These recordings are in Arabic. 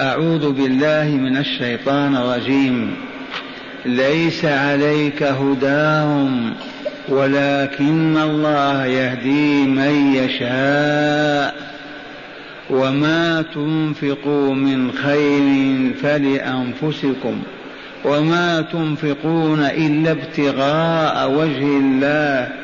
أعوذ بالله من الشيطان الرجيم. ليس عليك هداهم ولكن الله يهدي من يشاء. وما تنفقوا من خير فلأنفسكم وما تنفقون إلا ابتغاء وجه الله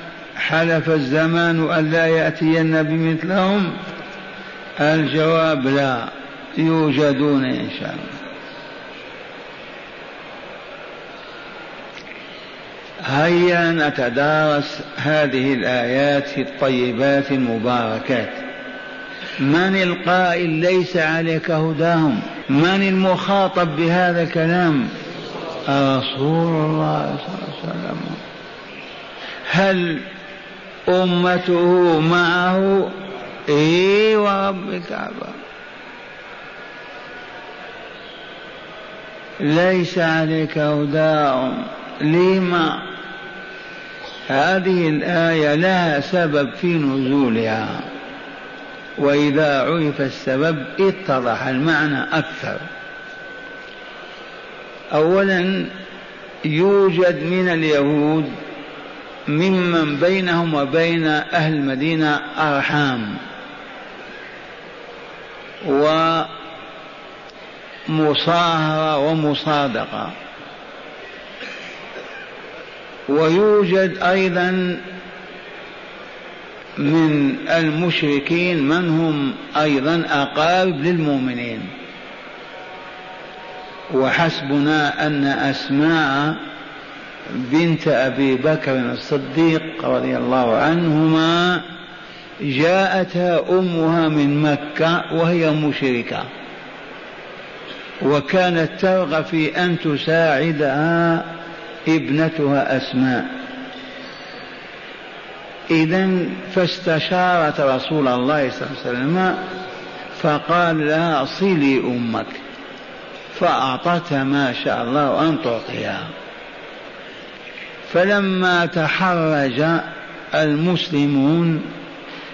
حلف الزمان أن لا يأتين بمثلهم؟ الجواب لا يوجدون إن شاء الله. هيا نتدارس هذه الآيات الطيبات المباركات. من القائل ليس عليك هداهم؟ من المخاطب بهذا الكلام؟ رسول الله صلى الله عليه وسلم. هل أمته معه. إي ورب الكعبة. ليس عليك هداهم لما؟ هذه الآية لها سبب في نزولها. وإذا عرف السبب اتضح المعنى أكثر. أولا يوجد من اليهود ممن بينهم وبين أهل المدينة أرحام ومصاهرة ومصادقة. ويوجد أيضا من المشركين من هم أيضا أقارب للمؤمنين. وحسبنا أن أسماء بنت أبي بكر الصديق رضي الله عنهما جاءتها أمها من مكة وهي مشركة. وكانت ترغب في أن تساعدها ابنتها أسماء. إذا فاستشارت رسول الله صلى الله عليه وسلم فقال لها صلي أمك فأعطتها ما شاء الله أن تعطيها. فلما تحرج المسلمون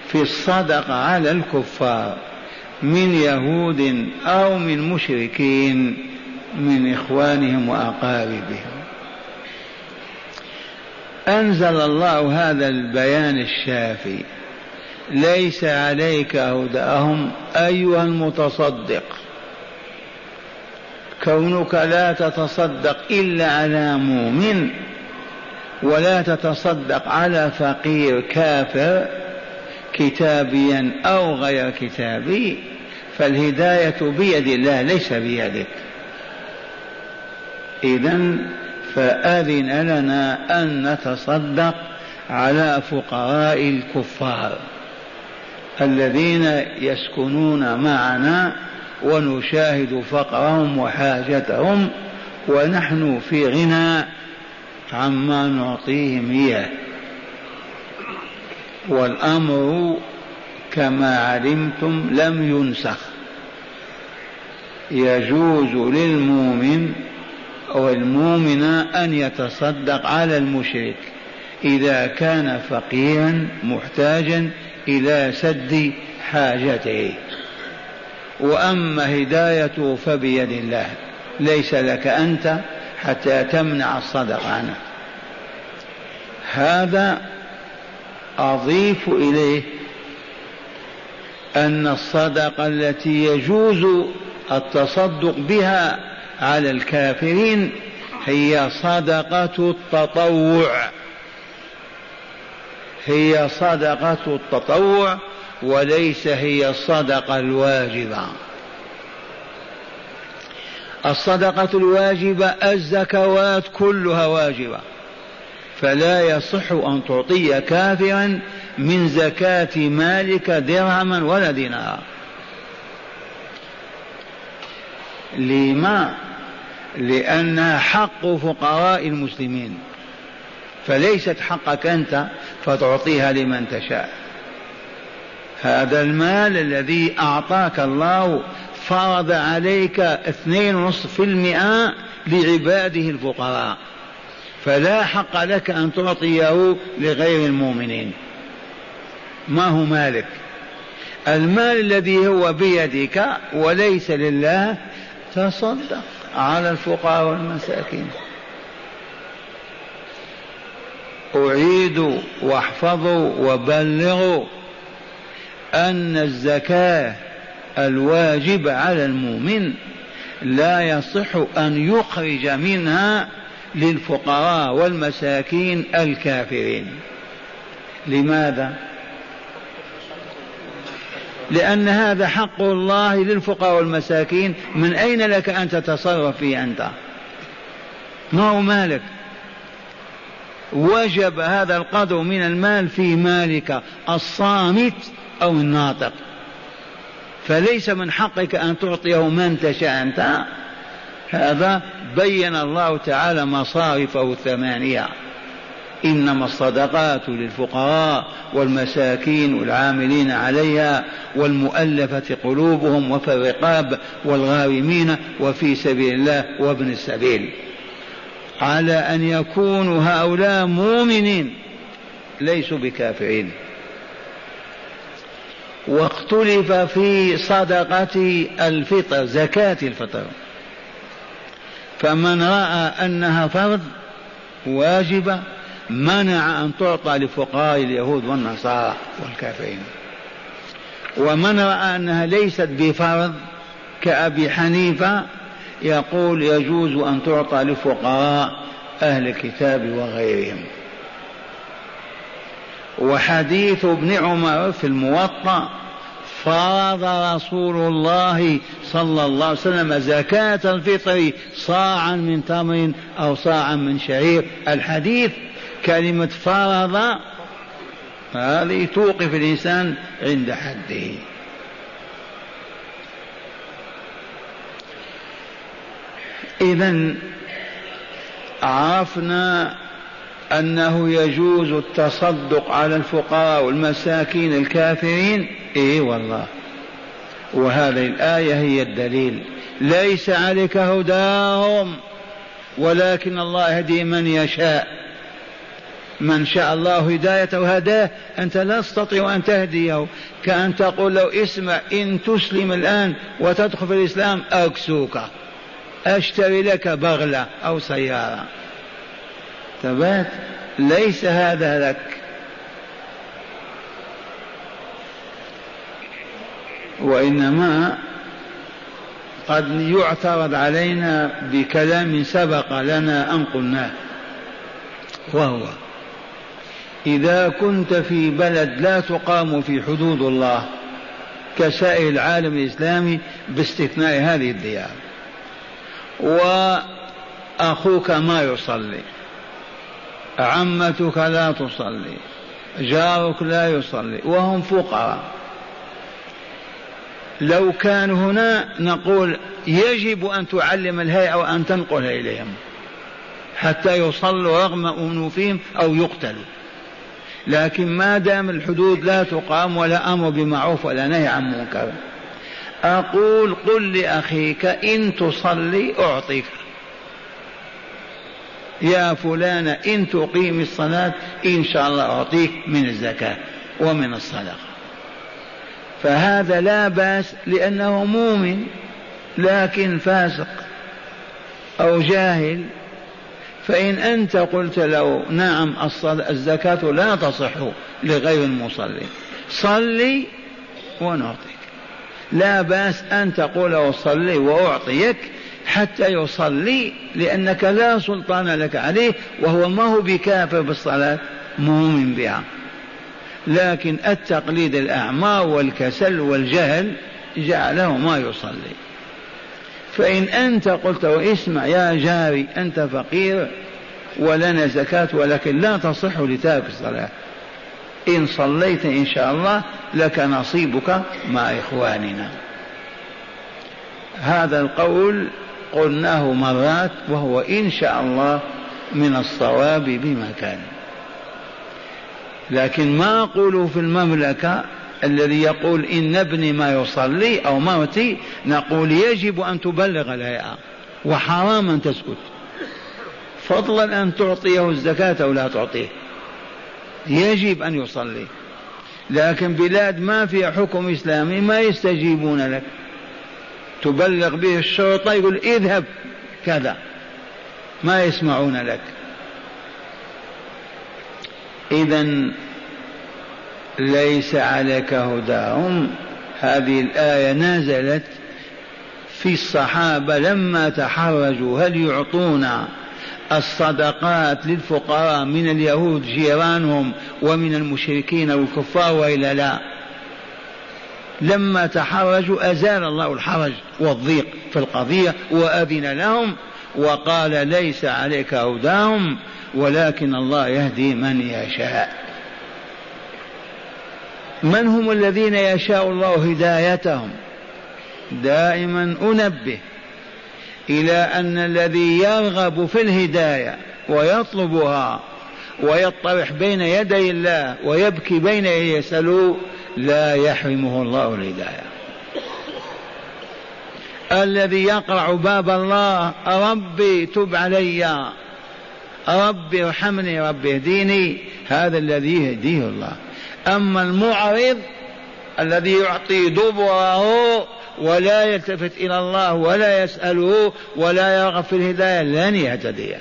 في الصدقة على الكفار من يهود أو من مشركين من إخوانهم وأقاربهم. أنزل الله هذا البيان الشافي. ليس عليك هداهم أيها المتصدق. كونك لا تتصدق إلا على مؤمن ولا تتصدق على فقير كافر كتابيا أو غير كتابي فالهداية بيد الله ليس بيدك. إذا فأذن لنا أن نتصدق على فقراء الكفار الذين يسكنون معنا ونشاهد فقرهم وحاجتهم ونحن في غنى. عما نعطيهم اياه والأمر كما علمتم لم ينسخ. يجوز للمؤمن أو المؤمن أن يتصدق على المشرك إذا كان فقيرا محتاجا إلى سد حاجته. وأما هدايته فبيد الله. ليس لك أنت حتى تمنع الصدقة عنه. هذا أضيف إليه أن الصدقة التي يجوز التصدق بها على الكافرين هي صدقة التطوع. هي صدقة التطوع وليس هي الصدقة الواجبة. الصدقة الواجبة الزكوات كلها واجبة. فلا يصح أن تعطي كافرا من زكاة مالك درهما ولا دينارا. لما؟ لأنها حق فقراء المسلمين. فليست حقك أنت فتعطيها لمن تشاء. هذا المال الذي أعطاك الله فرض عليك اثنين ونصف في المئة لعباده الفقراء. فلا حق لك أن تعطيه لغير المؤمنين. ما هو مالك؟ المال الذي هو بيدك وليس لله تصدق على الفقراء والمساكين. أعيد واحفظوا وبلغوا أن الزكاة الواجب على المؤمن لا يصح أن يخرج منها للفقراء والمساكين الكافرين. لماذا؟ لأن هذا حق الله للفقراء والمساكين. من أين لك أن تتصرف فيه أنت؟ ما هو مالك؟ وجب هذا القدر من المال في مالك الصامت أو الناطق. فليس من حقك أن تعطيه من تشاء أنت. هذا بين الله تعالى مصارفه الثمانية. إنما الصدقات للفقراء والمساكين والعاملين عليها والمؤلفة قلوبهم وفي الرقاب والغارمين وفي سبيل الله وابن السبيل. على أن يكونوا هؤلاء مؤمنين ليسوا بكافرين. واختلف في صدقة الفطر زكاة الفطر. فمن رأى أنها فرض واجبة منع أن تعطى لفقراء اليهود والنصارى والكافرين. ومن رأى أنها ليست بفرض كأبي حنيفة يقول يجوز أن تعطى لفقراء أهل الكتاب وغيرهم. وحديث ابن عمر في الموطأ فرض رسول الله صلى الله عليه وسلم زكاة الفطر صاعا من تمر أو صاعا من شعير. الحديث كلمة فرض هذه توقف الإنسان عند حده. إذا عرفنا أنه يجوز التصدق على الفقراء والمساكين الكافرين إيه والله. وهذه الآية هي الدليل. ليس عليك هداهم ولكن الله يهدي من يشاء. من شاء الله هدايته هداه. أنت لا تستطيع أن تهديه. كأن تقول له اسمع إن تسلم الآن وتدخل في الإسلام أكسوك. أشتري لك بغلة أو سيارة. ثبات ليس هذا لك. وإنما قد يعترض علينا بكلام سبق لنا أن قلناه. وهو إذا كنت في بلد لا تقام في حدود الله كسائر العالم الإسلامي باستثناء هذه الديار. وأخوك ما يصلي عمتك لا تصلي جارك لا يصلي وهم فقراء. لو كان هنا نقول يجب أن تعلم الهيئة وأن تنقلها إليهم حتى يصلوا رغم أنوفهم أو يقتلوا. لكن ما دام الحدود لا تقام ولا أمر بمعروف ولا نهي عن منكر. أقول قل لأخيك إن تصلي أعطيك. يا فلان إن تقيم الصلاة إن شاء الله أعطيك من الزكاة ومن الصدقة. فهذا لا بأس لأنه مؤمن لكن فاسق أو جاهل. فإن أنت قلت له نعم الزكاة لا تصح لغير المصلي. صلي ونعطيك. لا بأس أن تقول له صلي وأعطيك حتى يصلي لأنك لا سلطان لك عليه وهو ما هو بكافر بالصلاة؟ مؤمن بها. لكن التقليد الأعمى والكسل والجهل جعله ما يصلي. فإن أنت قلت واسمع يا جاري أنت فقير ولنا زكاة ولكن لا تصح لتارك الصلاة. إن صليت إن شاء الله لك نصيبك مع إخواننا. هذا القول قلناه مرات وهو إن شاء الله من الصواب بمكان لكن ما أقول في المملكة الذي يقول إن ابني ما يصلي أو موتي نقول يجب أن تبلغ الهيئة. وحرام أن تسكت. فضلا أن تعطيه الزكاة أو لا تعطيه. يجب أن يصلي. لكن بلاد ما فيها حكم إسلامي ما يستجيبون لك. تبلغ به الشرطة يقول اذهب كذا. ما يسمعون لك. إذا ليس عليك هداهم. هذه الآية نزلت في الصحابة لما تحرجوا. هل يعطون الصدقات للفقراء من اليهود جيرانهم ومن المشركين والكفار وإلا لا؟ لما تحرجوا أزال الله الحرج والضيق في القضية وأذن لهم وقال ليس عليك هداهم. ولكن الله يهدي من يشاء. من هم الذين يشاء الله هدايتهم؟ دائما أنبه إلى أن الذي يرغب في الهداية ويطلبها ويطرح بين يدي الله ويبكي بين يسأله لا يحرمه الله الهداية. الذي يقرع باب الله ربي تب علي. ربي ارحمني ربي اهديني هذا الذي يهديه الله. أما المعرض الذي يعطي دبره ولا يلتفت إلى الله ولا يسأله ولا يرغب في الهداية لن يهتدي.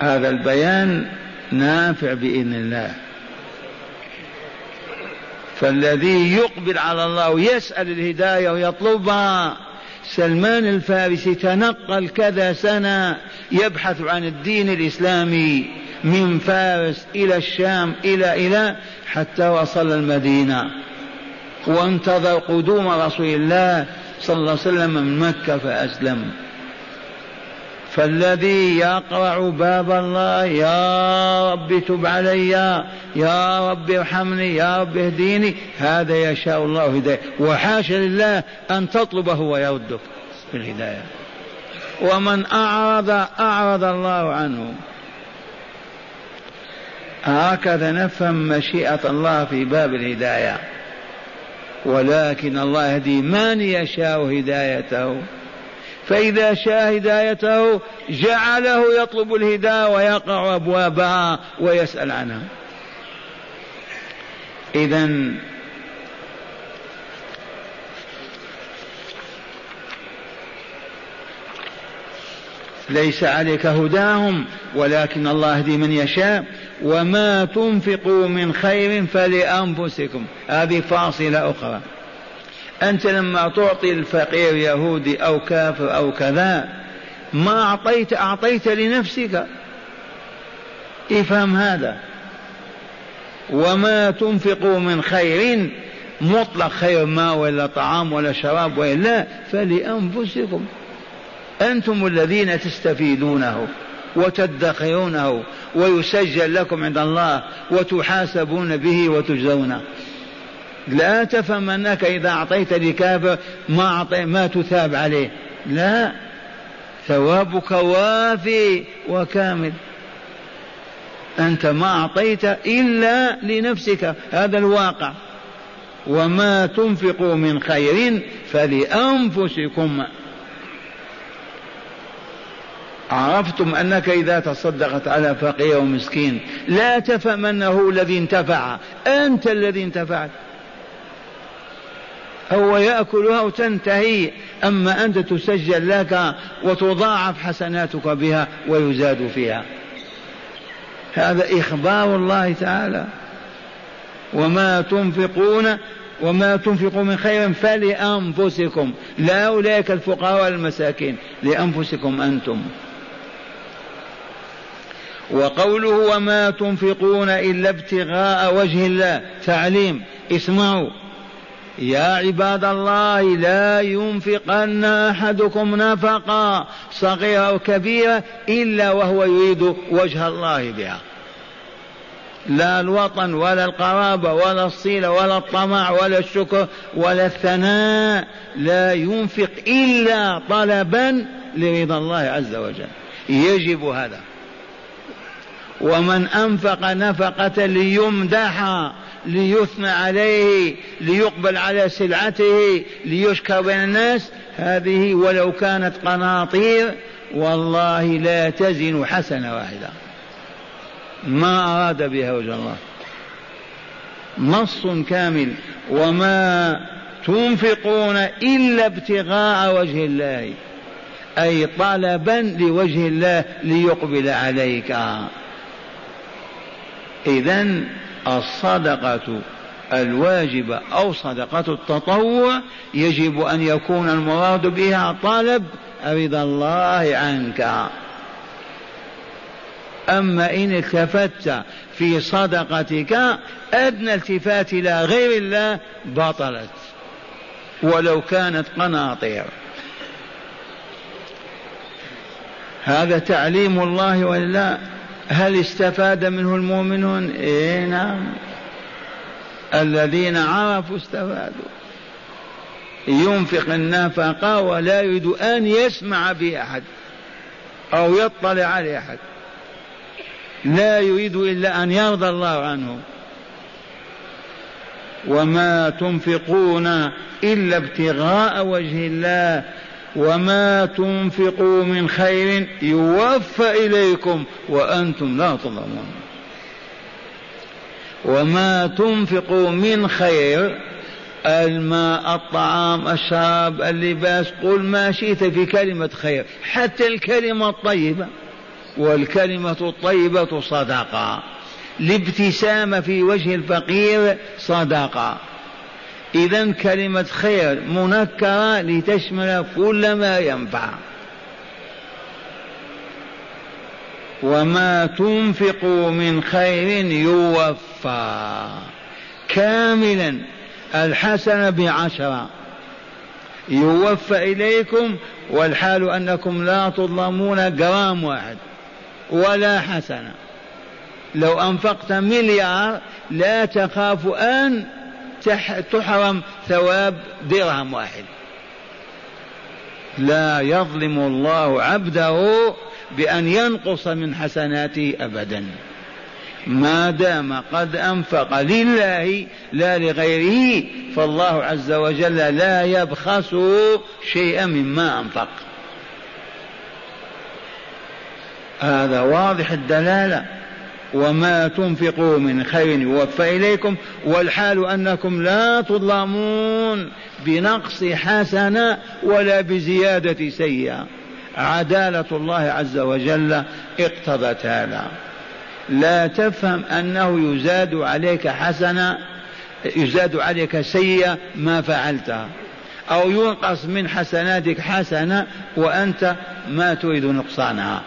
هذا البيان نافع بإذن الله. فالذي يقبل على الله ويسأل الهداية ويطلبها سلمان الفارسي تنقل كذا سنة يبحث عن الدين الإسلامي من فارس إلى الشام إلى إلى حتى وصل المدينة. وانتظر قدوم رسول الله صلى الله عليه وسلم من مكة فأسلم. فالذي يقرع باب الله يا رب تب علي يا رب ارحمني يا رب اهديني هذا يشاء الله هداية. وحاشا لله أن تطلبه ويردك في الهداية. ومن أعرض أعرض الله عنه. هكذا نفهم مشيئة الله في باب الهداية. ولكن الله يهدي من يشاء هدايته. فإذا شاء هدايته جعله يطلب الهداية ويقع أبوابها ويسأل عنها. إذا ليس عليك هداهم ولكن الله يهدي من يشاء. وما تنفقوا من خير فلأنفسكم. هذه فاصلة أخرى. أنت لما تعطي الفقير يهودي أو كافر أو كذا ما أعطيت أعطيت لنفسك. افهم هذا. وما تنفقوا من خير مطلق خير ما ولا طعام ولا شراب وإلا فلأنفسكم. أنتم الذين تستفيدونه وتدخرونه ويسجل لكم عند الله وتحاسبون به وتجزون لا تفهم أنك إذا أعطيت لكافر ما أعطي ما تثاب عليه. لا. ثوابك وافي وكامل. أنت ما أعطيت إلا لنفسك. هذا الواقع. وما تنفقوا من خير فلأنفسكم. عرفتم أنك إذا تصدقت على فقير ومسكين لا تفهم أنه الذي انتفع. أنت الذي انتفعت. هو يأكلها وتنتهي. أما أنت تسجل لك وتضاعف حسناتك بها ويزاد فيها. هذا إخبار الله تعالى. وما تنفقون وما تنفقوا من خير فلأنفسكم. لا أولئك الفقراء والمساكين. لأنفسكم أنتم. وقوله وما تنفقون إلا ابتغاء وجه الله. تعليم. اسمعوا. يا عباد الله لا ينفقن أحدكم نفقا صغيرة أو كبيرة إلا وهو يريد وجه الله بها. لا الوطن ولا القرابة ولا الصلة ولا الطمع ولا الشكر ولا الثناء لا ينفق إلا طلبا لرضا الله عز وجل. يجب هذا. ومن أنفق نفقة ليمدح ليثنى عليه ليقبل على سلعته ليشكر بين الناس. هذه ولو كانت قناطير والله لا تزن حسنة واحدة. ما أراد بها وجه الله. نص كامل. وما تنفقون إلا ابتغاء وجه الله. أي طلبا لوجه الله ليقبل عليك. إذا الصدقة الواجبة أو صدقة التطوع يجب أن يكون المراد بها طلب رضا الله عنك. أما إن التفت في صدقتك أدنى التفات إلى غير الله بطلت ولو كانت قناطير. هذا تعليم الله ولا هل استفاد منه المؤمنون؟ إيه نعم. الذين عرفوا استفادوا. ينفق النفقة ولا يريد أن يسمع بأحد أو يطلع على أحد. لا يريد إلا أن يرضى الله عنه. وما تنفقون إلا ابتغاء وجه الله. وما تنفقوا من خير يوفى إليكم وأنتم لا تظلمون. وما تنفقوا من خير الماء الطعام الشراب اللباس قل ما شئت في كلمة خير حتى الكلمة الطيبة. والكلمة الطيبة صدقة. الابتسامة في وجه الفقير صدقة. إذا كلمة خير منكرة لتشمل كل ما ينفع. وما تنفقوا من خير يوفى. كاملا الحسنة بعشرة. يوفى إليكم والحال أنكم لا تظلمون جرام واحد ولا حسنة. لو أنفقت مليار لا تخاف أن تحرم ثواب درهم واحد. لا يظلم الله عبده بأن ينقص من حسناته أبدا. ما دام قد أنفق لله لا لغيره فالله عز وجل لا يبخس شيئا مما أنفق. هذا واضح الدلالة. وما تنفقوا من خير يوفى إليكم والحال أنكم لا تظلمون بنقص حسنة ولا بزيادة سيئة. عدالة الله عز وجل اقتضت هذا لا تفهم أنه يزاد عليك حسنة يزاد عليك سيئة ما فعلتها. أو ينقص من حسناتك حسنة وأنت ما تريد نقصانها.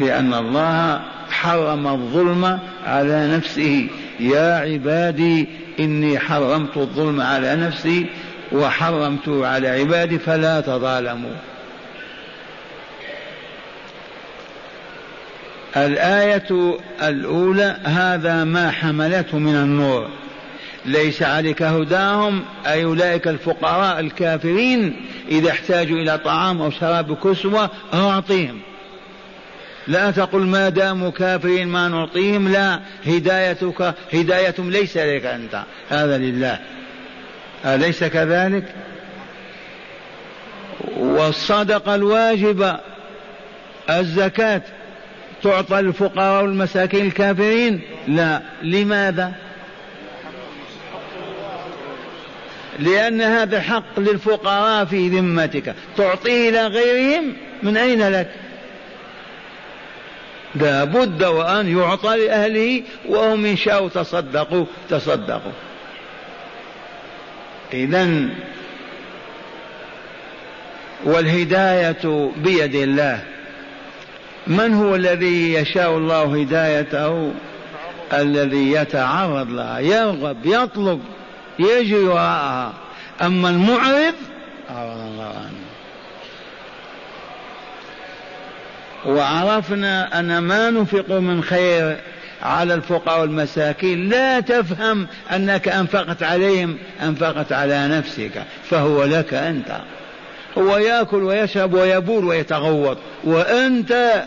لأن الله حرم الظلم على نفسه. يا عبادي إني حرمت الظلم على نفسي وحرمته على عبادي فلا تظالموا. الآية الأولى هذا ما حملته من النور. ليس عليك هداهم أي أولئك الفقراء الكافرين إذا احتاجوا إلى طعام أو شراب كسوة أعطيهم. لا تقل ما داموا كافرين ما نعطيهم لا هدايتك هدايتهم ليس لك أنت. هذا لله. أليس كذلك؟ والصدقة الواجبة الزكاة. تعطى الفقراء والمساكين الكافرين؟ لا. لماذا؟ لأن هذا حق للفقراء في ذمتك. تعطيه إلى غيرهم؟ من أين لك؟ لا بد وأن يعطى لأهله وهم إن شاءوا تصدقوا تصدقوا. إذا والهداية بيد الله. من هو الذي يشاء الله هدايته؟ الذي يتعرض لها يرغب يطلب يجري وراءها. أما المعرض أعرض الله عنه. وعرفنا أن ما ننفق من خير على الفقراء والمساكين. لا تفهم أنك أنفقت عليهم أنفقت على نفسك. فهو لك أنت. هو يأكل ويشرب ويبول ويتغوط. وأنت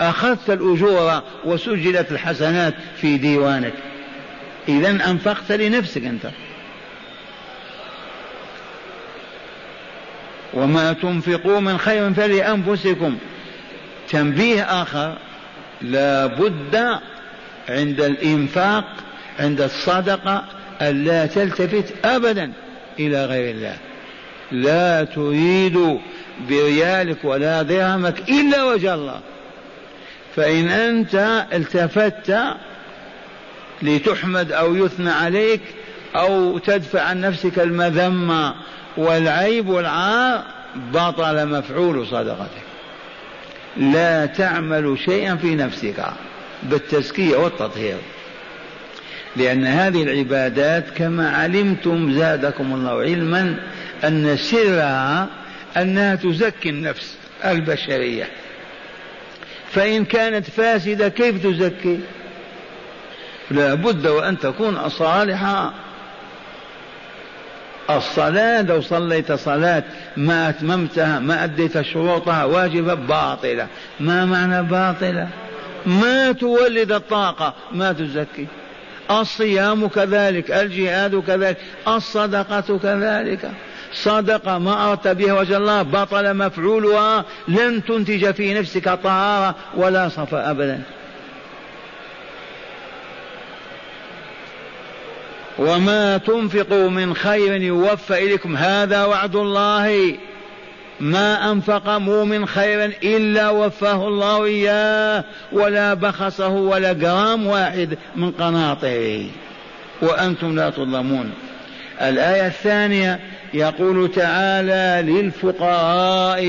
أخذت الأجور وسجلت الحسنات في ديوانك. إذا أنفقت لنفسك أنت. وما تنفقوا من خير فلأنفسكم. تنبيه آخر لا بد عند الإنفاق عند الصدقة ألا تلتفت أبدا إلى غير الله. لا تريد بريالك ولا درهمك إلا وجه الله. فإن أنت التفت لتحمد أو يثنى عليك أو تدفع عن نفسك المذمة والعيب والعار بطل مفعول صدقتك. لا تعمل شيئا في نفسك بالتزكية والتطهير. لأن هذه العبادات كما علمتم زادكم الله علما أن سرها أنها تزكي النفس البشرية. فإن كانت فاسدة كيف تزكي؟ لا بد وأن تكون صالحة. الصلاة لو صليت صلاة ما أتممتها ما أديت شروطها واجبة باطلة. ما معنى باطلة؟ ما تولد الطاقة ما تزكي. الصيام كذلك الجهاد كذلك الصدقة كذلك. صدقة ما أردت بها وجه الله بطل مفعولها لن تنتج في نفسك طهارة ولا صفاء أبدا. وما تنفقوا من خير يوفى إليكم. هذا وعد الله. ما أنفق من خير إلا وفاه الله إياه ولا بخسه ولا جرام واحد من قناطره. وأنتم لا تظلمون. الآية الثانية يقول تعالى للفقراء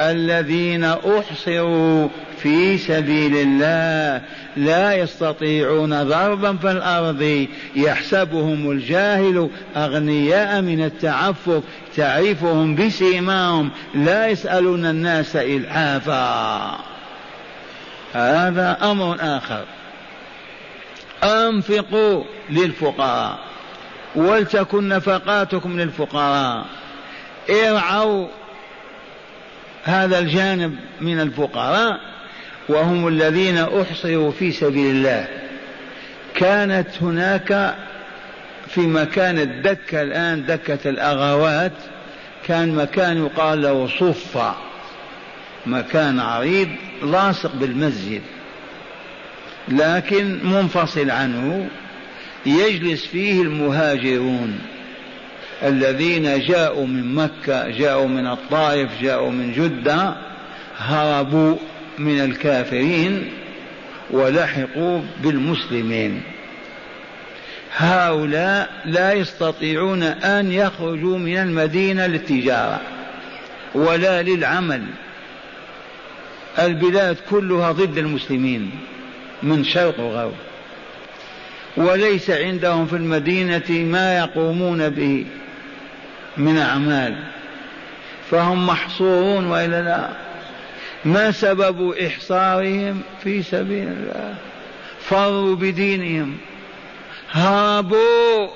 الذين أحصروا في سبيل الله. لا يستطيعون ضربا في الأرض. يحسبهم الجاهل أغنياء من التعفف تعرفهم بسيماهم. لا يسألون الناس إلحافا. هذا أمر آخر. أنفقوا للفقراء. ولتكن نفقاتكم للفقراء. ارعوا هذا الجانب من الفقراء. وهم الذين أحصروا في سبيل الله. كانت هناك في مكان الدكة الآن دكة الاغوات كان مكان يقال له صفة. مكان عريض لاصق بالمسجد. لكن منفصل عنه يجلس فيه المهاجرون الذين جاءوا من مكة جاءوا من الطائف جاءوا من جدة هربوا من الكافرين ولحقوا بالمسلمين. هؤلاء لا يستطيعون أن يخرجوا من المدينة للتجارة ولا للعمل. البلاد كلها ضد المسلمين من شرق وغرب وليس عندهم في المدينة ما يقومون به من أعمال فهم محصورون وإلا لا. ما سبب إحصارهم في سبيل الله؟ فروا بدينهم. هربوا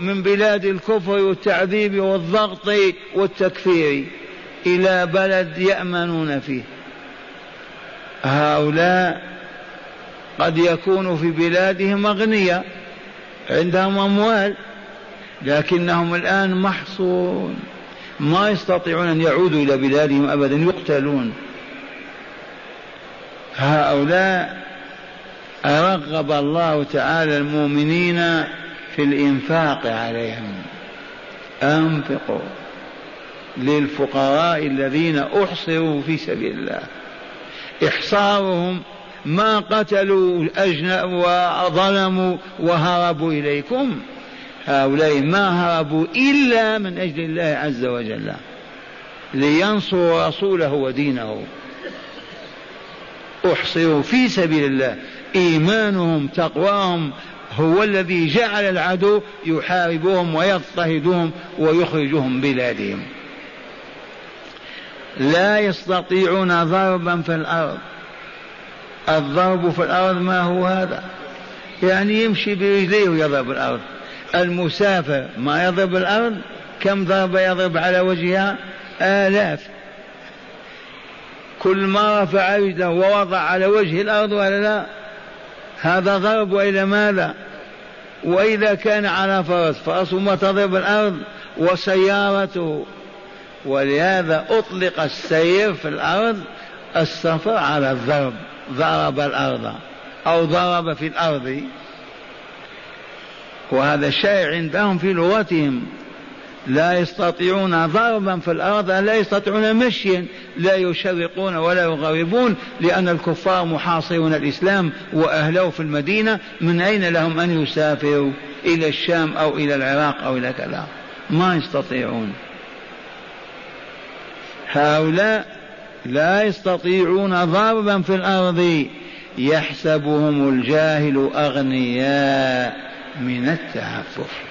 من بلاد الكفر والتعذيب والضغط والتكفير إلى بلد يأمنون فيه. هؤلاء قد يكون في بلادهم أغنياء عندهم أموال لكنهم الآن محصورون. ما يستطيعون أن يعودوا إلى بلادهم أبدا يقتلون. هؤلاء رغب الله تعالى المؤمنين في الإنفاق عليهم. أنفقوا للفقراء الذين أحصروا في سبيل الله. إحصارهم ما قتلوا أجنأ وظلموا وهربوا إليكم. هؤلاء ما هربوا إلا من أجل الله عز وجل. لينصروا رسوله ودينه. أحصروا في سبيل الله. إيمانهم تقواهم هو الذي جعل العدو يحاربهم ويضطهدهم ويخرجهم بلادهم. لا يستطيعون ضربا في الأرض. الضرب في الأرض ما هو هذا؟ يعني يمشي برجليه ويضرب الأرض. المسافر ما يضرب الأرض؟ كم ضربة يضرب على وجهها؟ آلاف. كل ما رفع رجله ووضع على وجه الأرض ولا لا؟ هذا ضرب وإلى ماذا؟ وإذا كان على فرس فرسه ما تضرب الأرض وسيارته. ولهذا أطلق السير في الأرض السفر على الضرب ضرب الأرض أو ضرب في الأرض. وهذا شائع عندهم في لغتهم. لا يستطيعون ضربا في الأرض لا يستطيعون مشيا. لا يشرقون ولا يغربون لأن الكفار محاصرون الإسلام وأهله في المدينة. من أين لهم أن يسافروا؟ إلى الشام أو إلى العراق أو إلى كذا. ما يستطيعون. هؤلاء لا يستطيعون ضربا في الأرض. يحسبهم الجاهل أغنياء من التعفف.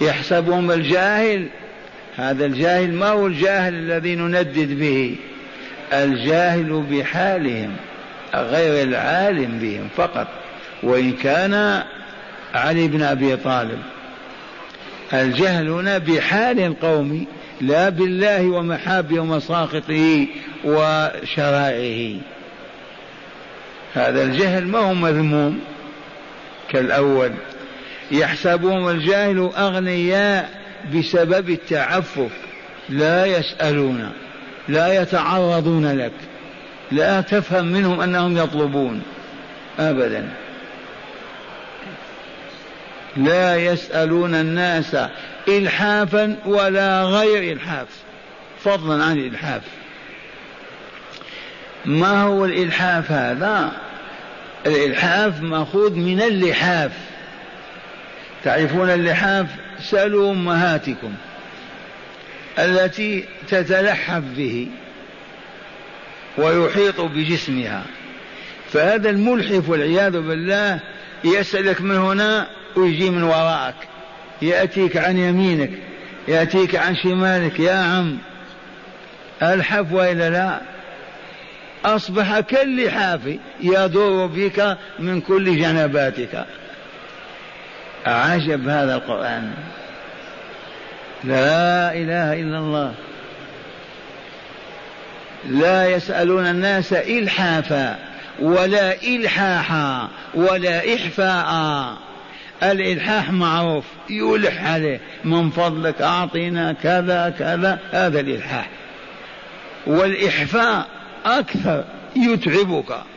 يحسبهم الجاهل. هذا الجاهل ما هو الجاهل الذي نندد به؟ الجاهل بحالهم غير العالم بهم فقط. وإن كان علي بن أبي طالب الجهل هنا بحال القوم لا بالله ومحابه ومساقطه وشرائعه. هذا الجهل ما هو مذموم كالأول. يحسبهم الجاهل أغنياء بسبب التعفف. لا يسألون لا يتعرضون لك لا تفهم منهم أنهم يطلبون أبدا. لا يسألون الناس إلحافا ولا غير إلحاف فضلا عن الإلحاف. ما هو الإلحاف هذا؟ الإلحاف مأخوذ من اللحاف. تعرفون اللحاف؟ سألوا أمهاتكم. التي تتلحف به ويحيط بجسمها. فهذا الملحف والعياذ بالله يسألك من هنا ويجي من وراءك. يأتيك عن يمينك يأتيك عن شمالك. يا عم ألحف وإلا لا؟ أصبح كاللحاف يدور بك من كل جنباتك. عجب هذا القرآن. لا إله إلا الله. لا يسألون الناس إلحافا ولا إلحاحا ولا إحفاء. الإلحاح معروف يلح عليه من فضلك أعطينا كذا كذا. هذا الإلحاح. والإحفاء أكثر يتعبك.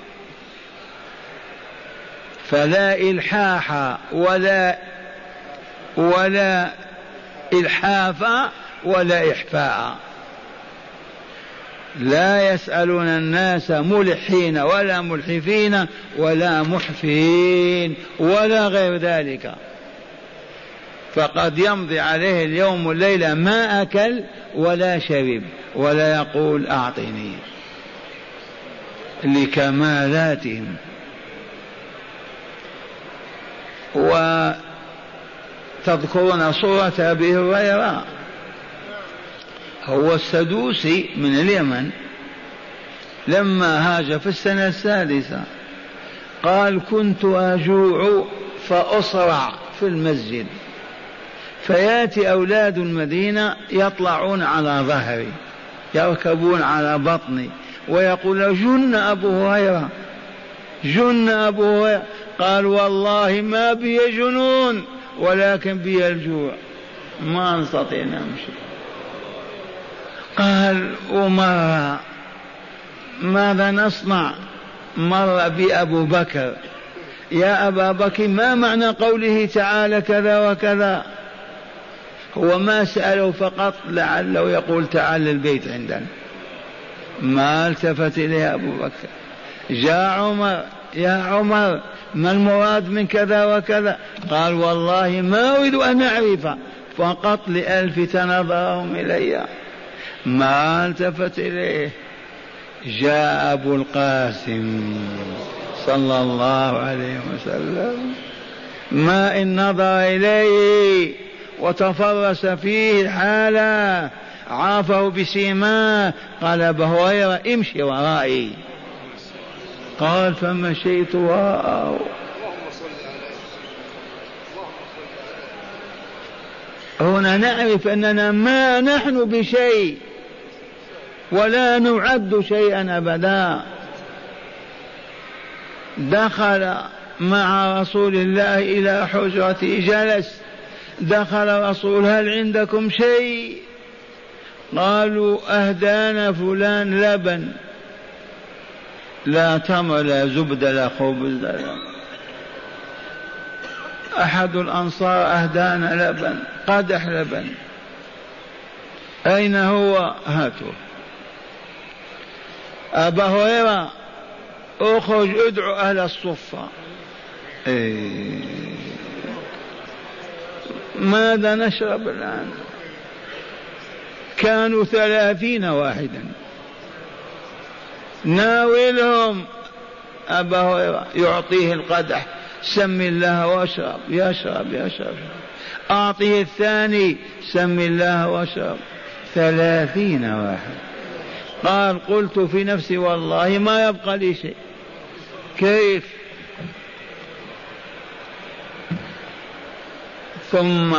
فلا إلحاح ولا ولا إلحاف ولا إحفاء. لا يسألون الناس ملحين ولا ملحفين ولا محفين ولا غير ذلك. فقد يمضي عليه اليوم والليلة ما أكل ولا شرب ولا يقول أعطني. لكمالاتهم وتذكرون صورة أبي هريرة هو السدوسي من اليمن لما هاج في السنة السادسة قال كنت أجوع فأصرع في المسجد فيأتي أولاد المدينة يطلعون على ظهري يركبون على بطني ويقول جن أبو هريرة جن أبو هريرة. قال والله ما بي جنون ولكن بي الجوع. ما نستطيع نمشي قال ومر ماذا نصنع؟ مر بأبو بكر. يا أبا بكر ما معنى قوله تعالى كذا وكذا؟ هو ما سأله فقط لعله يقول تعال للبيت عندنا. ما التفت إليه أبو بكر. جاء عمر يا عمر ما المراد من كذا وكذا؟ قال والله ما أريد أن أعرف. فقط لألفت نظرهم إلي ما التفت إليه. جاء أبو القاسم صلى الله عليه وسلم. ما إن نظر إليه وتفرس فيه الحالة عرفه بسيماه. قال أبو هريرة امشي ورائي. قال فمشيت وراءه هنا نعرف أننا ما نحن بشيء ولا نعد شيئا أبدا. دخل مع رسول الله إلى حجرته جلس. دخل رسول هل عندكم شيء؟ قالوا أهدانا فلان لبن. لا تمر لا زبد لا خبز لا أحد الأنصار أهدانا لبن قدح لبن. أين هو؟ هاتوا. أبا هريرة اخرج ادعو أهل الصفة. إيه. ماذا نشرب الآن؟ كانوا ثلاثين واحدا. ناولهم. أبا هريرة يعطيه القدح. سم الله وأشرب. يشرب يشرب أعطيه الثاني. سم الله وأشرب. ثلاثين واحد. قال قلت في نفسي والله ما يبقى لي شيء. كيف؟ ثم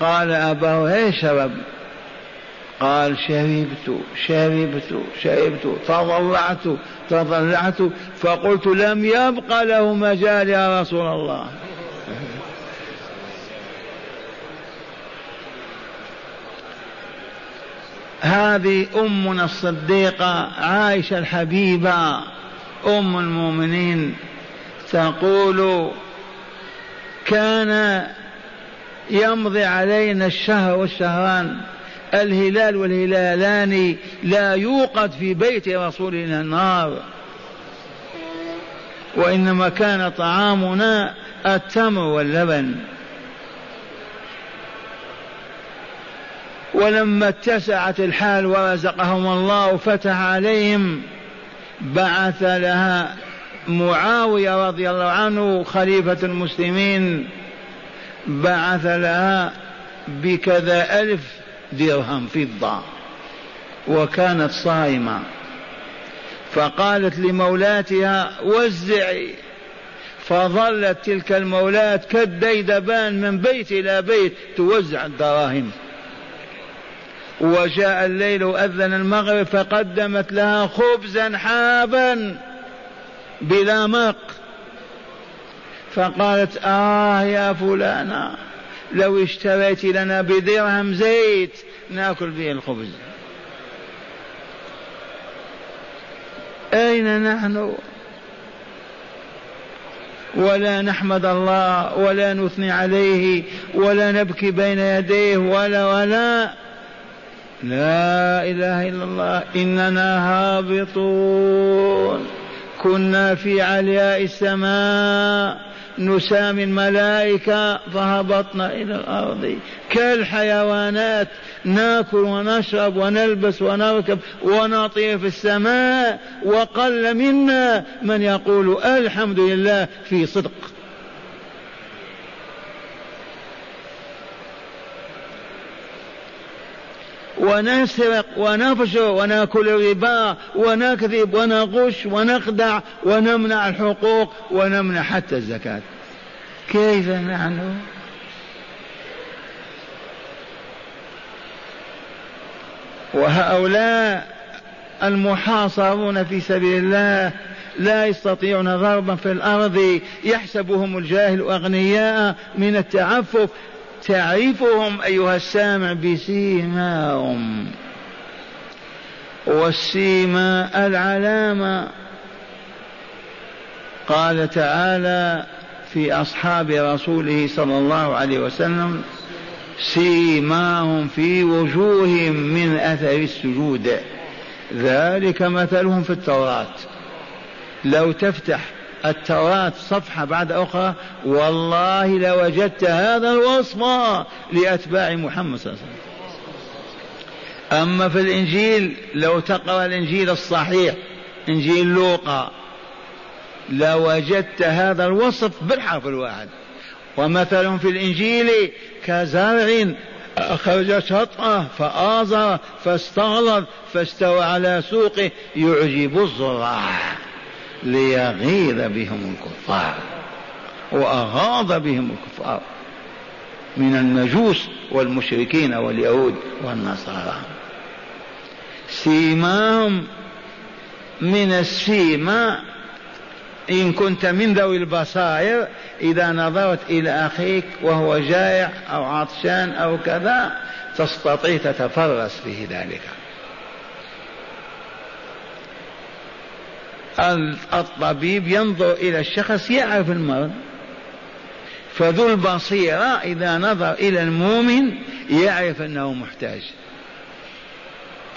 قال أباه إيش شرب قال شربت شربت شربت تضرعت تضرعت فقلت لم يبق له مجال يا رسول الله. هذه أمنا الصديقة عائشة الحبيبة أم المؤمنين تقول كان يمضي علينا الشهر والشهران. الهلال والهلالان لا يوقد في بيت رسولنا النار. وإنما كان طعامنا التمر واللبن. ولما اتسعت الحال ورزقهم الله وفتح عليهم بعث لها معاوية رضي الله عنه خليفة المسلمين بعث لها بكذا ألف درهم فضة وكانت صائمة فقالت لمولاتها وزعي. فظلت تلك المولاة كالديدبان من بيت إلى بيت توزع الدراهم. وجاء الليل وأذن المغرب فقدمت لها خبزا حابا بلا مق فقالت آه يا فلانة. لو اشتريت لنا بدرهم زيت ناكل به الخبز. أين نحن؟ ولا نحمد الله ولا نثني عليه ولا نبكي بين يديه ولا ولا. لا إله إلا الله إننا هابطون. كنا في علياء السماء. نسامي الملائكة فهبطنا إلى الأرض. كالحيوانات ناكل ونشرب ونلبس ونركب ونطير في السماء وقل منا من يقول الحمد لله في صدق. ونسرق ونفجر وناكل الربا ونكذب ونغش ونخدع ونمنع الحقوق ونمنع حتى الزكاة. كيف نحن؟ وهؤلاء المحاصرون في سبيل الله لا يستطيعون ضربا في الأرض يحسبهم الجاهل أغنياء من التعفف تعرفهم أيها السامع بسيماهم والسيما العلامة. قال تعالى في أصحاب رسوله صلى الله عليه وسلم سيماهم في وجوههم من أثر السجود. ذلك مثلهم في التوراة. لو تفتح التوراة صفحة بعد أخرى والله لوجدت هذا الوصف لأتباع محمد صلى الله عليه وسلم. أما في الإنجيل لو تقرأ الإنجيل الصحيح إنجيل لوقا لوجدت هذا الوصف بالحرف الواحد ومثل في الإنجيل كزرع أخرج شطأه فآزر فاستغلظ فاستوى على سوقه يعجب الزراع. ليغيظ بهم الكفار وأغاض بهم الكفار من المجوس والمشركين واليهود والنصارى. سيماهم من السيما إن كنت من ذوي البصائر إذا نظرت إلى أخيك وهو جائع أو عطشان أو كذا تستطيع تتفرس به ذلك. الطبيب ينظر إلى الشخص يعرف المرض. فذو البصيرة إذا نظر إلى المؤمن يعرف أنه محتاج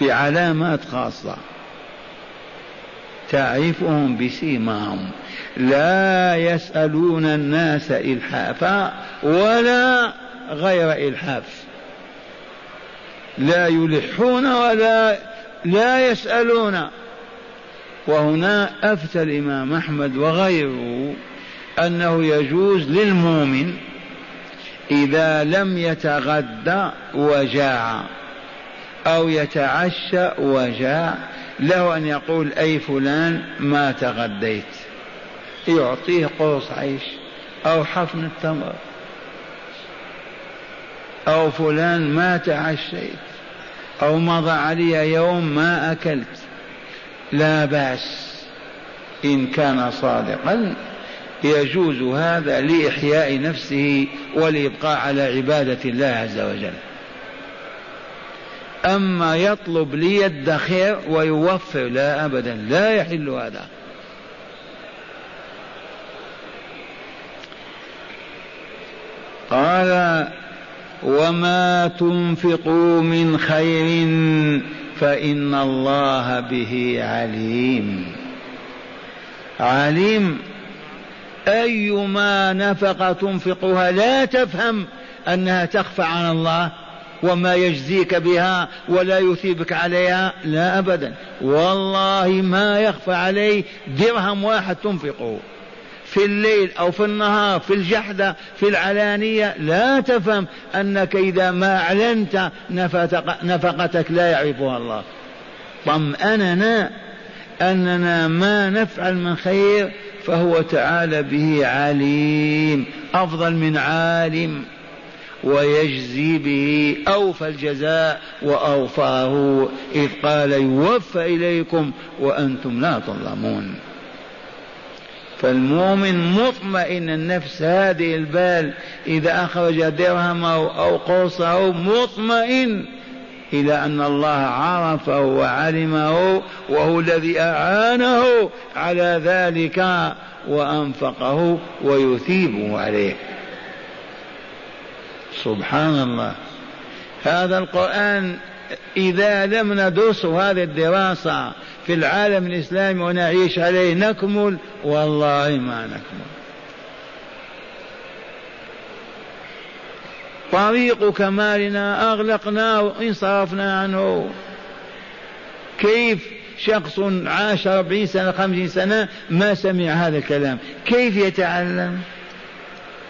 بعلامات خاصة. تعرفهم بسيماهم. لا يسألون الناس إلحافا ولا غير إلحاف. لا يلحون ولا لا يسألون. وهنا أفتى الإمام أحمد وغيره أنه يجوز للمؤمن إذا لم يتغدى وجاع أو يتعشى وجاع له أن يقول أي فلان ما تغديت. يعطيه قرص عيش أو حفن التمر أو فلان ما تعشيت أو مضى علي يوم ما أكلت. لا بأس إن كان صادقا. يجوز هذا لإحياء نفسه والإبقاء على عبادة الله عز وجل. أما يطلب ليدخر ويوفر لا أبدا لا يحل هذا. قال وما تنفقوا من خير فإن الله به عليم. عليم أيما نفقة تنفقها لا تفهم أنها تخفى عن الله وما يجزيك بها ولا يثيبك عليها لا أبدا. والله ما يخفى عليه درهم واحد تنفقه. في الليل أو في النهار في الجحدة في العلانية لا تفهم أنك إذا ما أعلنت نفقتك لا يعرفها الله. طمأننا أننا ما نفعل من خير فهو تعالى به عليم أفضل من عالم ويجزي به أوفى الجزاء وأوفاه إذ قال يوفى إليكم وأنتم لا تظلمون. فالمؤمن مطمئن النفس هذه البال إذا أخرج درهمه أو قرصه مطمئن إلى أن الله عرفه وعلمه وهو الذي أعانه على ذلك وأنفقه ويثيبه عليه. سبحان الله. هذا القرآن إذا لم ندرس هذه الدراسة في العالم الإسلامي ونعيش عليه نكمل والله ما نكمل. طريق كمالنا أغلقناه وانصرفنا عنه. كيف شخص عاش أربعين سنة خمسين سنة ما سمع هذا الكلام؟ كيف يتعلم؟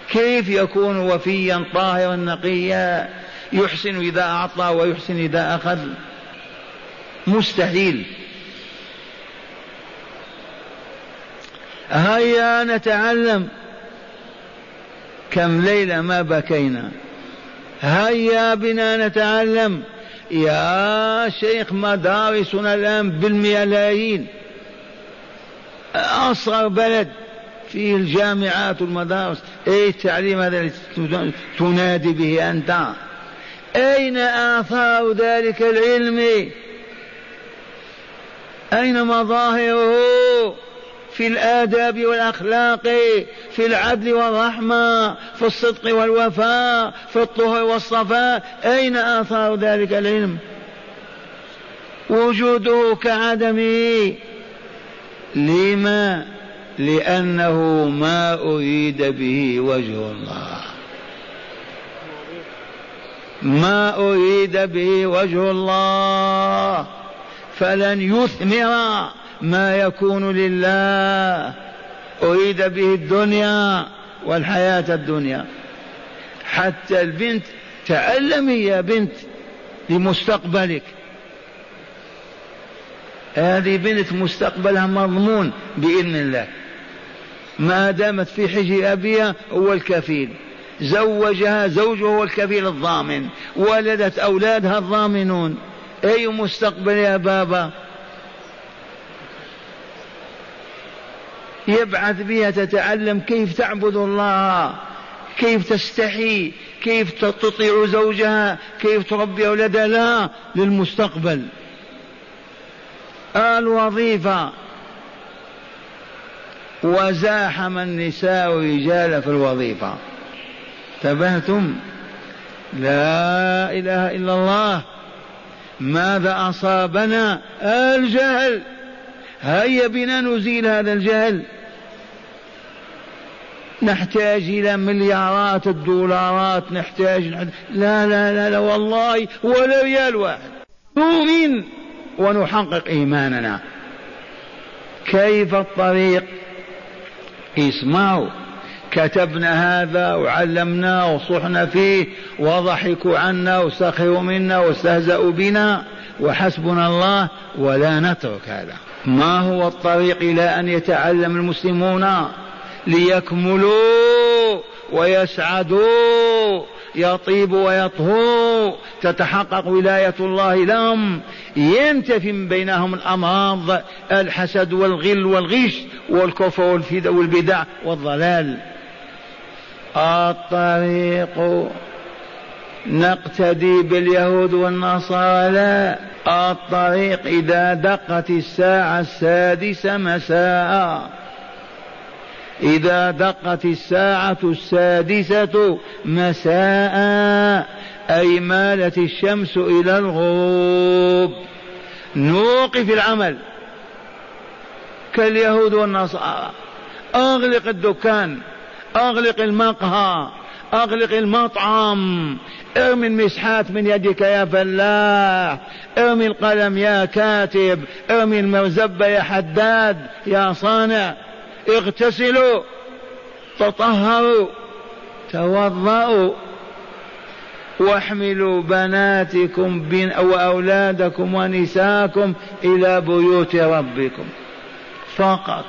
كيف يكون وفيا طاهرا نقيا؟ يحسن إذا أعطى ويحسن إذا أخذ؟ مستحيل. هيا نتعلم كم ليلة ما بكينا. هيا بنا نتعلم. يا شيخ مدارسنا الآن بالملايين. أصغر بلد فيه الجامعات والمدارس. إيه التعليم هذا تنادي به أنت؟ أين آثار ذلك العلم؟ أين مظاهره؟ في الآداب والأخلاق في العدل والرحمة في الصدق والوفاء في الطهر والصفاء. أين آثار ذلك العلم؟ وجوده كعدمه لما؟ لأنه ما أريد به وجه الله. ما أريد به وجه الله. فلن يثمر. ما يكون لله. أريد به الدنيا والحياة الدنيا. حتى البنت تعلمي يا بنت لمستقبلك. هذه بنت مستقبلها مضمون بإذن الله. ما دامت في حجر أبيها هو الكفيل. زوجها زوجه هو الكفيل الضامن. ولدت أولادها الضامنون. أي مستقبل يا بابا؟ يبعث بها تتعلم كيف تعبد الله كيف تستحي كيف تطيع زوجها كيف تربي أولادها. لا للمستقبل. الوظيفة وزاحم النساء الرجال في الوظيفة. انتبهتم؟ لا إله إلا الله. ماذا أصابنا؟ الجهل هيا بنا نزيل هذا الجهل. نحتاج إلى مليارات الدولارات نحتاج لا لا لا, لا والله ولا ريال واحد. نؤمن ونحقق إيماننا. كيف الطريق؟ اسمعوا كتبنا هذا وعلمناه وصحنا فيه وضحكوا عنا وسخروا منا واستهزأوا بنا وحسبنا الله ولا نترك هذا. ما هو الطريق إلى أن يتعلم المسلمون؟ ليكملوا ويسعدوا يطيب ويطهو. تتحقق ولاية الله لهم. ينتفي من بينهم الأمراض الحسد والغل والغش والكفر والبدع والضلال. الطريق نقتدي باليهود والنصارى. لا الطريق إذا دقت الساعة السادسة مساء. إذا دقت الساعة السادسة مساء أي مالت الشمس إلى الغروب. نوقف العمل. كاليهود والنصارى. أغلق الدكان أغلق المقهى أغلق المطعم. ارمي المسحات من يدك يا فلاح. ارمي القلم يا كاتب. ارمي المرزبة يا حداد يا صانع. اغتسلوا تطهروا توضأوا واحملوا بناتكم وأولادكم ونساءكم إلى بيوت ربكم. فقط.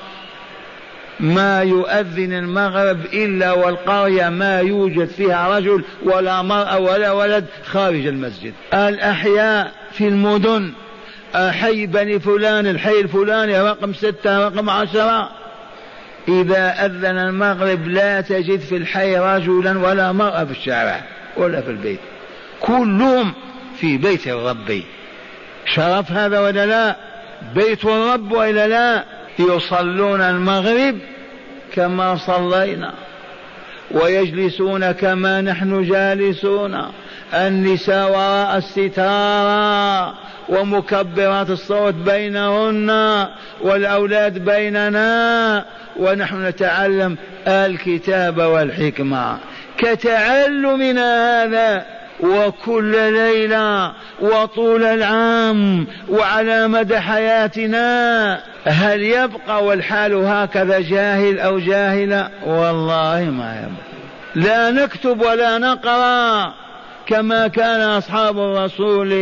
ما يؤذن المغرب إلا والقرية ما يوجد فيها رجل ولا مرأة ولا ولد خارج المسجد. الأحياء في المدن. حي بني فلان الحي الفلاني رقم ستة رقم عشرة. إذا أذن المغرب لا تجد في الحي رجلا ولا مرأة في الشارع ولا في البيت. كلهم في بيت الرب. شرف هذا ولا لا؟ بيت الرب وإلا لا؟ يصلون المغرب كما صلينا. ويجلسون كما نحن جالسون. النساء وراء الستارة ومكبرات الصوت بينهن والأولاد بيننا ونحن نتعلم الكتاب والحكمة. كتعلمنا هذا وكل ليلة وطول العام وعلى مدى حياتنا. هل يبقى والحال هكذا جاهل أو جاهلة؟ والله ما يبقى. لا نكتب ولا نقرأ كما كان أصحاب الرسول.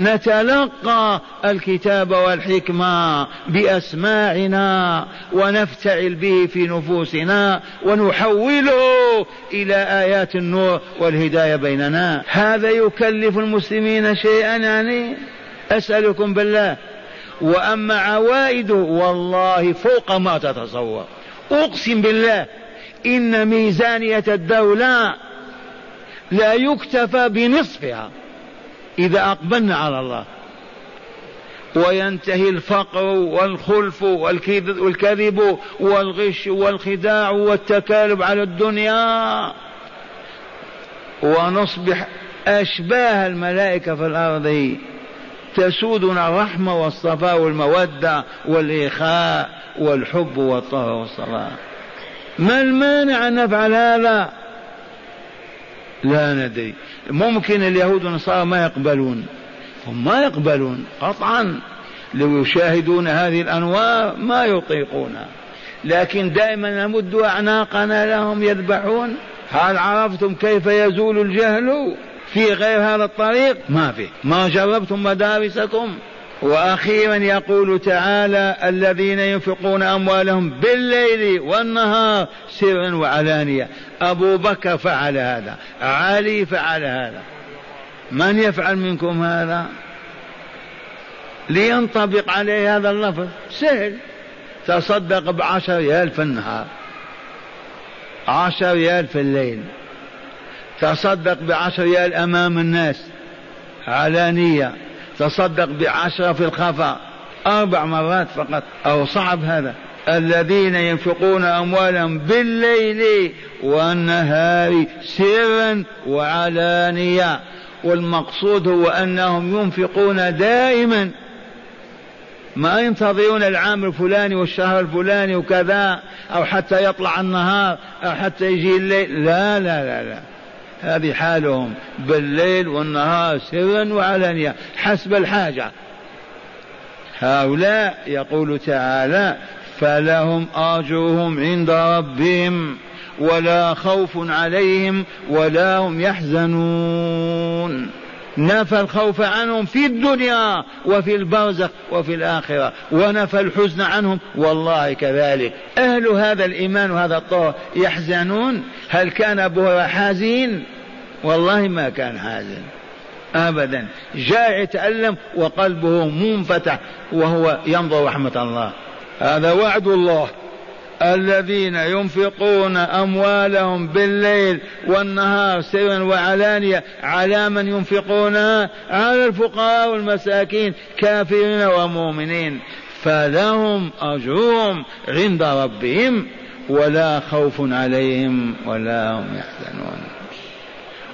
نتلقى الكتاب والحكمة بأسماعنا ونفتعل به في نفوسنا ونحوله إلى آيات النور والهداية بيننا. هذا يكلف المسلمين شيئا يعني؟ أسألكم بالله. وأما عوائده والله فوق ما تتصور. أقسم بالله إن ميزانية الدولة لا يكتفى بنصفها. إذا أقبلنا على الله. وينتهي الفقر والخلف والكذب والغش والخداع والتكالب على الدنيا. ونصبح أشباه الملائكة في الأرض. تسودنا الرحمة والصفاء والمودة والإخاء والحب والطهر والصلاة. ما المانع أن نفعل هذا؟ لا ندري. ممكن اليهود والنصارى ما يقبلون. هم ما يقبلون قطعا. لو يشاهدون هذه الأنوار ما يطيقونها. لكن دائما نمد أعناقنا لهم يذبحون. هل عرفتم كيف يزول الجهل في غير هذا الطريق؟ ما في. ما جربتم مدارسكم. وأخيرا يقول تعالى الذين ينفقون أموالهم بالليل والنهار سرا وعلانية. أبو بكر فعل هذا علي فعل هذا. من يفعل منكم هذا؟ لينطبق عليه هذا اللفظ. سهل. تصدق بعشر ريال في النهار. عشر ريال في الليل. تصدق بعشر ريال أمام الناس. علانية. تصدق بعشرة في الخفاء أربع مرات فقط أو صعب هذا. الذين ينفقون أموالهم بالليل والنهار سرا وعلانية والمقصود هو أنهم ينفقون دائما. ما ينتظرون العام الفلاني والشهر الفلاني وكذا أو حتى يطلع النهار أو حتى يجي الليل. لا لا لا لا. هذه حالهم بالليل والنهار سرا وعلانية حسب الحاجة. هؤلاء يقول تعالى فلهم أجرهم عند ربهم ولا خوف عليهم ولا هم يحزنون. نفى الخوف عنهم في الدنيا وفي البرزخ وفي الآخرة ونفى الحزن عنهم. والله كذلك. أهل هذا الإيمان وهذا الطهر يحزنون؟ هل كان أبو حزين والله ما كان حازن. أبدا. جاء يتألم وقلبه منفتح وهو ينظر رحمة الله. هذا وعد الله. الذين ينفقون أموالهم بالليل والنهار سرا وعلانية على من ينفقونها على الفقراء والمساكين كافرين ومؤمنين. فلهم أجرهم عند ربهم ولا خوف عليهم ولا هم يحزنون.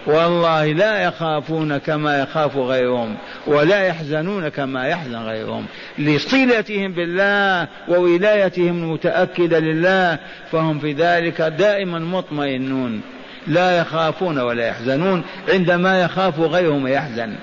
والله لا يخافون كما يخاف غيرهم ولا يحزنون كما يحزن غيرهم. لصلتهم بالله وولايتهم المتأكدة لله فهم في ذلك دائما مطمئنون. لا يخافون ولا يحزنون عندما يخاف غيرهم يحزن.